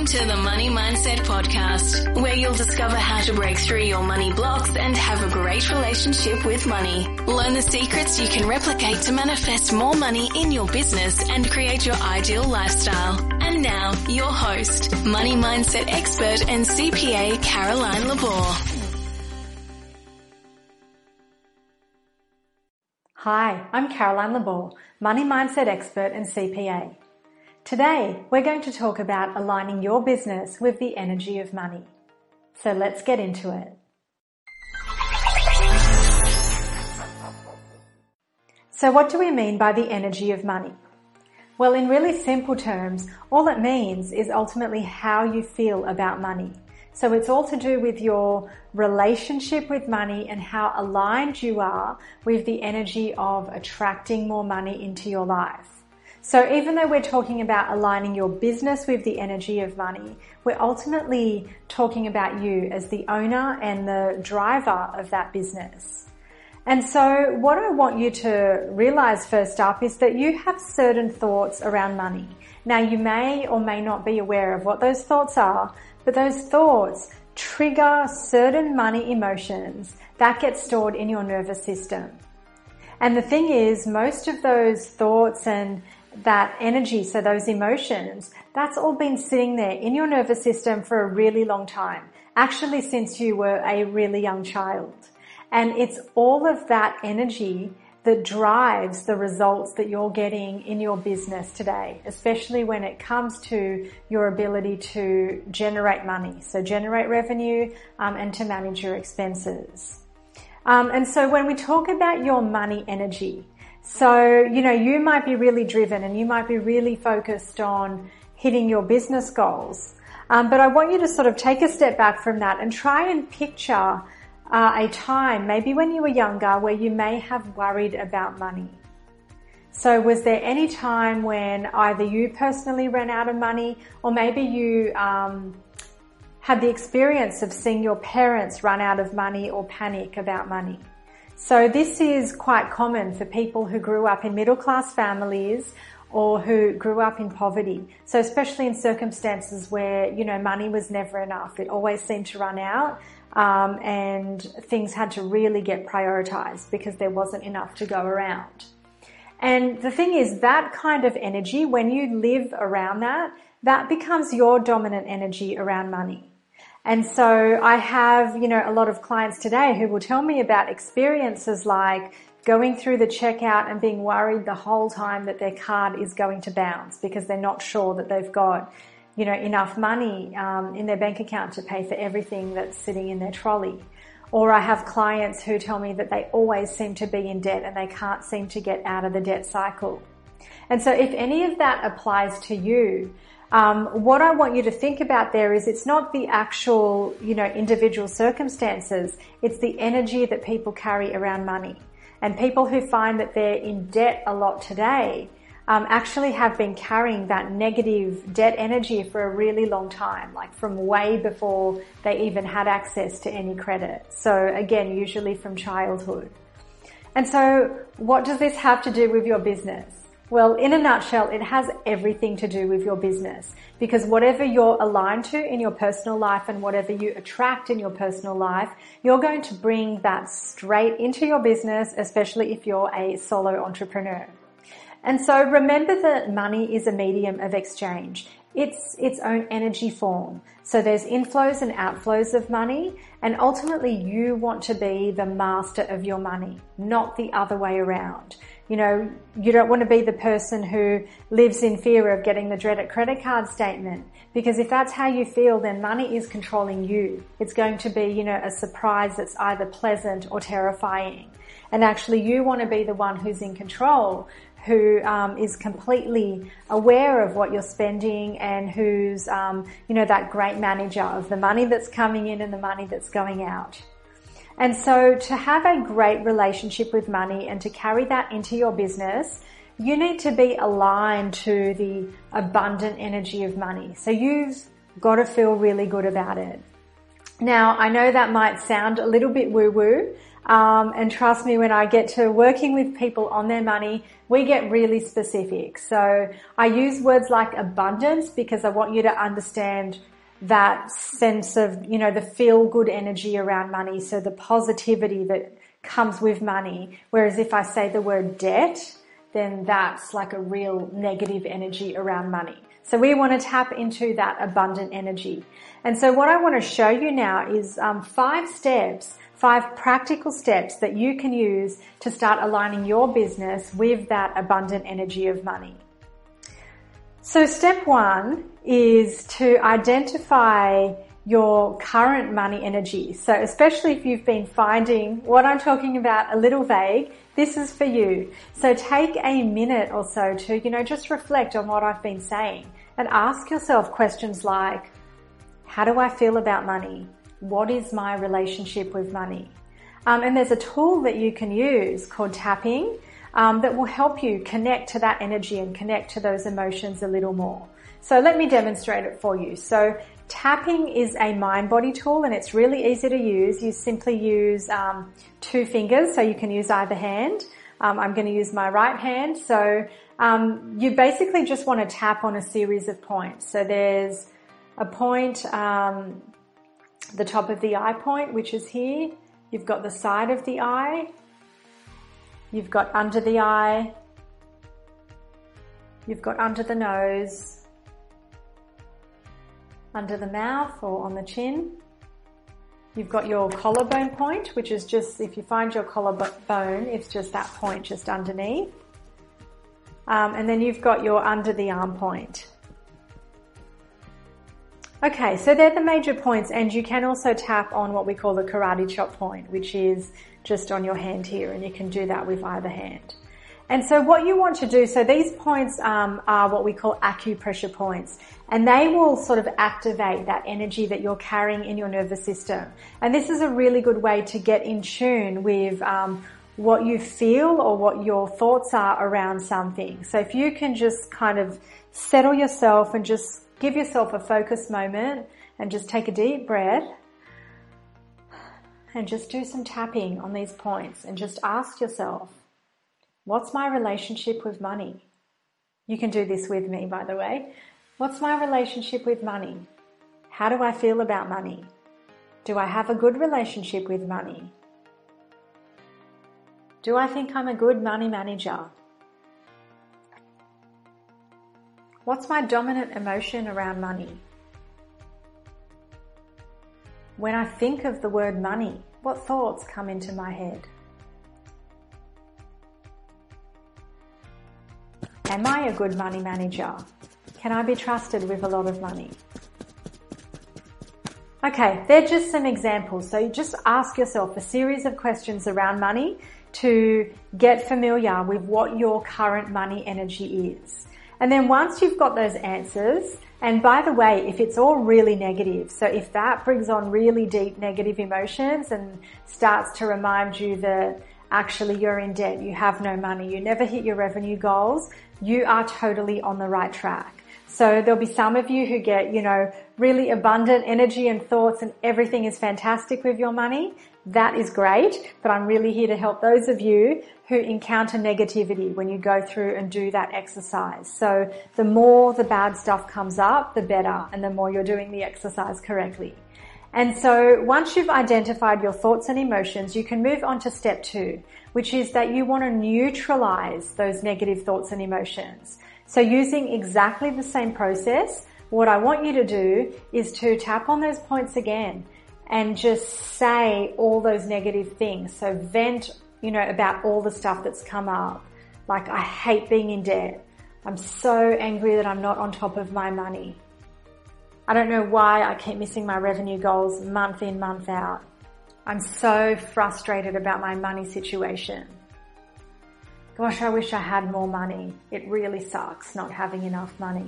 Welcome to the Money Mindset Podcast, where you'll discover how to break through your money blocks and have a great relationship with money. Learn the secrets you can replicate to manifest more money in your business and create your ideal lifestyle. And now, your host, money mindset expert and CPA Caroline Labor. Hi, I'm Caroline Labor, money mindset expert and CPA. Today, we're going to talk about aligning your business with the energy of money. So let's get into it. So what do we mean by the energy of money? Well, in really simple terms, all it means is ultimately how you feel about money. So it's all to do with your relationship with money and how aligned you are with the energy of attracting more money into your life. So even though we're talking about aligning your business with the energy of money, we're ultimately talking about you as the owner and the driver of that business. And so what I want you to realize first up is that you have certain thoughts around money. Now you may or may not be aware of what those thoughts are, but those thoughts trigger certain money emotions that get stored in your nervous system. And the thing is, most of those thoughts and that energy, so those emotions, that's all been sitting there in your nervous system for a really long time. Actually, since you were a really young child. And it's all of that energy that drives the results that you're getting in your business today, especially when it comes to your ability to generate money. So generate revenue um, and to manage your expenses. Um, and so when we talk about your money energy, so, you know, you might be really driven and you might be really focused on hitting your business goals. Um, but I want you to sort of take a step back from that and try and picture uh, a time, maybe when you were younger, where you may have worried about money. So was there any time when either you personally ran out of money or maybe you um, had the experience of seeing your parents run out of money or panic about money? So this is quite common for people who grew up in middle class families or who grew up in poverty. So especially in circumstances where, you know, money was never enough. It always seemed to run out. Um, and things had to really get prioritized because there wasn't enough to go around. And the thing is that kind of energy, when you live around that, that becomes your dominant energy around money. And so I have, you know, a lot of clients today who will tell me about experiences like going through the checkout and being worried the whole time that their card is going to bounce because they're not sure that they've got, you know, enough money um, in their bank account to pay for everything that's sitting in their trolley. Or I have clients who tell me that they always seem to be in debt and they can't seem to get out of the debt cycle. And so if any of that applies to you, um, what I want you to think about there is it's not the actual, you know, individual circumstances. It's the energy that people carry around money. And people who find that they're in debt a lot today um, actually have been carrying that negative debt energy for a really long time, like from way before they even had access to any credit. So again, usually from childhood. And so what does this have to do with your business? Well, in a nutshell, it has everything to do with your business because whatever you're aligned to in your personal life and whatever you attract in your personal life, you're going to bring that straight into your business, especially if you're a solo entrepreneur. And so remember that money is a medium of exchange. It's its own energy form. So there's inflows and outflows of money and ultimately you want to be the master of your money, not the other way around. You know, you don't want to be the person who lives in fear of getting the dreaded credit card statement because if that's how you feel, then money is controlling you. It's going to be, you know, a surprise that's either pleasant or terrifying. And actually you want to be the one who's in control, who um, is completely aware of what you're spending and who's, um, you know, that great manager of the money that's coming in and the money that's going out. And so to have a great relationship with money and to carry that into your business, you need to be aligned to the abundant energy of money. So you've got to feel really good about it. Now, I know that might sound a little bit woo woo, Um, and trust me, when I get to working with people on their money, we get really specific. So I use words like abundance because I want you to understand that sense of, you know, the feel good energy around money. So the positivity that comes with money. Whereas if I say the word debt, then that's like a real negative energy around money. So we want to tap into that abundant energy. And so what I want to show you now is um, five steps, five practical steps that you can use to start aligning your business with that abundant energy of money. So step one is to identify your current money energy. So especially if you've been finding what I'm talking about a little vague, this is for you. So take a minute or so to, you know, just reflect on what I've been saying and ask yourself questions like, how do I feel about money? What is my relationship with money? Um, and there's a tool that you can use called tapping um, that will help you connect to that energy and connect to those emotions a little more. So let me demonstrate it for you. So tapping is a mind body tool and it's really easy to use. You simply use um, two fingers, so you can use either hand. Um, I'm going to use my right hand. So um, you basically just want to tap on a series of points. So there's a point, um, the top of the eye point, which is here. You've got the side of the eye. You've got under the eye. You've got under the nose, under the mouth or on the chin. You've got your collarbone point, which is just, if you find your collarbone, it's just that point just underneath. Um, and then you've got your under the arm point. Okay, so they're the major points and you can also tap on what we call the karate chop point, which is just on your hand here and you can do that with either hand. And so what you want to do, so these points um, are what we call acupressure points and they will sort of activate that energy that you're carrying in your nervous system. And this is a really good way to get in tune with um, what you feel or what your thoughts are around something. So if you can just kind of settle yourself and just Give yourself a focus moment and just take a deep breath and just do some tapping on these points and just ask yourself, what's my relationship with money? You can do this with me, by the way. What's my relationship with money? How do I feel about money? Do I have a good relationship with money? Do I think I'm a good money manager? What's my dominant emotion around money? When I think of the word money, what thoughts come into my head? Am I a good money manager? Can I be trusted with a lot of money? Okay, they're just some examples. So you just ask yourself a series of questions around money to get familiar with what your current money energy is. And then once you've got those answers, and by the way, if it's all really negative, so if that brings on really deep negative emotions and starts to remind you that actually you're in debt, you have no money, you never hit your revenue goals, you are totally on the right track. So there'll be some of you who get, you know, really abundant energy and thoughts and everything is fantastic with your money. That is great, but I'm really here to help those of you who encounter negativity when you go through and do that exercise. So the more the bad stuff comes up, the better, and the more you're doing the exercise correctly. And so once you've identified your thoughts and emotions, you can move on to step two, which is that you want to neutralize those negative thoughts and emotions. So using exactly the same process, what I want you to do is to tap on those points again and just say all those negative things. So vent, you know, about all the stuff that's come up. Like, I hate being in debt. I'm so angry that I'm not on top of my money. I don't know why I keep missing my revenue goals month in, month out. I'm so frustrated about my money situation. Gosh, I wish I had more money. It really sucks not having enough money.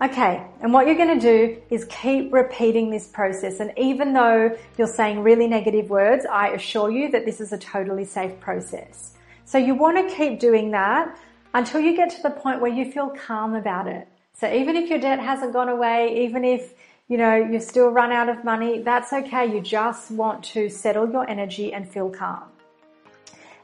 Okay, and what you're going to do is keep repeating this process. And even though you're saying really negative words, I assure you that this is a totally safe process. So you want to keep doing that until you get to the point where you feel calm about it. So even if your debt hasn't gone away, even if you know, you still run out of money. That's okay. You just want to settle your energy and feel calm.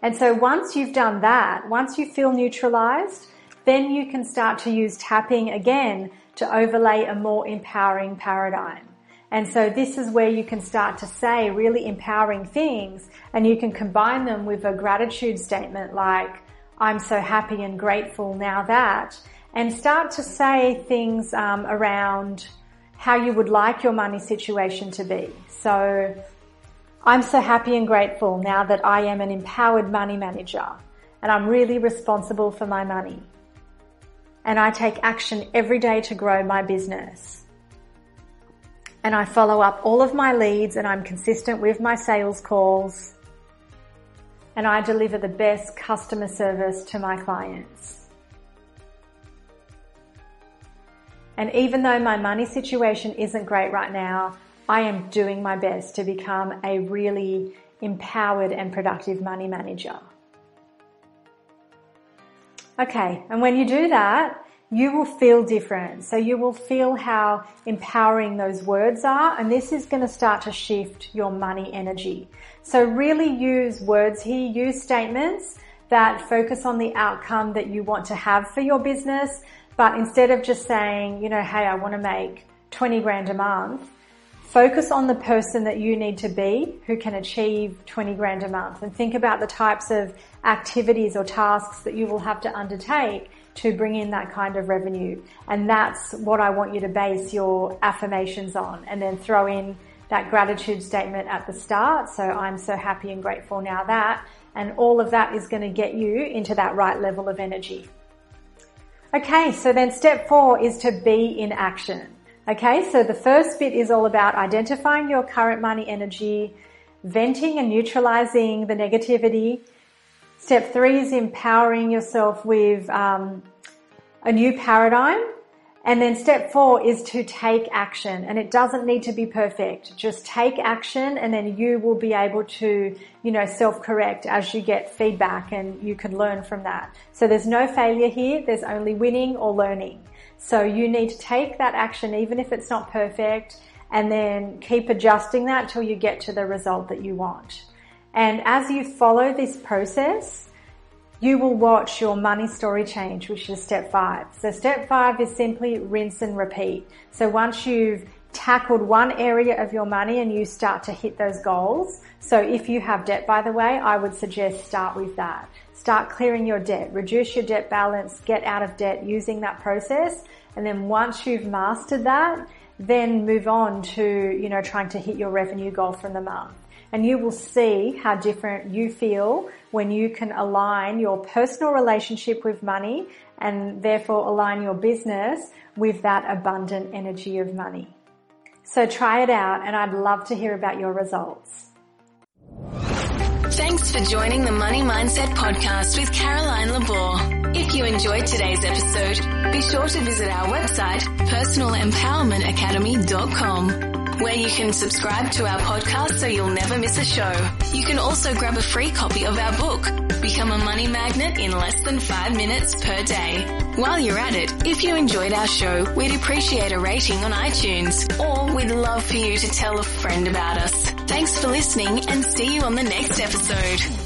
And so once you've done that, once you feel neutralized, then you can start to use tapping again to overlay a more empowering paradigm. And so this is where you can start to say really empowering things and you can combine them with a gratitude statement like, I'm so happy and grateful now that, and start to say things um, around how you would like your money situation to be. So, I'm so happy and grateful now that I am an empowered money manager and I'm really responsible for my money. And I take action every day to grow my business and I follow up all of my leads and I'm consistent with my sales calls and I deliver the best customer service to my clients. And even though my money situation isn't great right now, I am doing my best to become a really empowered and productive money manager. Okay, and when you do that, you will feel different. So you will feel how empowering those words are and this is going to start to shift your money energy. So really use words here, use statements that focus on the outcome that you want to have for your business. But instead of just saying, you know, hey, I want to make 20 grand a month, focus on the person that you need to be who can achieve 20 grand a month and think about the types of activities or tasks that you will have to undertake to bring in that kind of revenue. And that's what I want you to base your affirmations on and then throw in that gratitude statement at the start. So I'm so happy and grateful now that, and all of that is going to get you into that right level of energy. Okay, so then step four is to be in action. Okay, so the first bit is all about identifying your current money energy, venting and neutralizing the negativity, Step three is empowering yourself with um, a new paradigm. And then step four is to take action and it doesn't need to be perfect. Just take action and then you will be able to, you know, self-correct as you get feedback and you can learn from that. So there's no failure here. There's only winning or learning. So you need to take that action even if it's not perfect and then keep adjusting that till you get to the result that you want. And as you follow this process, you will watch your money story change, which is step five. So step five is simply rinse and repeat. So once you've tackled one area of your money and you start to hit those goals. So if you have debt, by the way, I would suggest start with that. Start clearing your debt, reduce your debt balance, get out of debt using that process. And then once you've mastered that, then move on to, you know, trying to hit your revenue goal from the month and you will see how different you feel when you can align your personal relationship with money and therefore align your business with that abundant energy of money. So try it out and I'd love to hear about your results. Thanks for joining the Money Mindset podcast with Caroline Labor. If you enjoyed today's episode, be sure to visit our website, personalempowermentacademy.com where you can subscribe to our podcast so you'll never miss a show. You can also grab a free copy of our book, Become a Money Magnet in less than five minutes per day. While you're at it, if you enjoyed our show, we'd appreciate a rating on iTunes, or we'd love for you to tell a friend about us. Thanks for listening and see you on the next episode.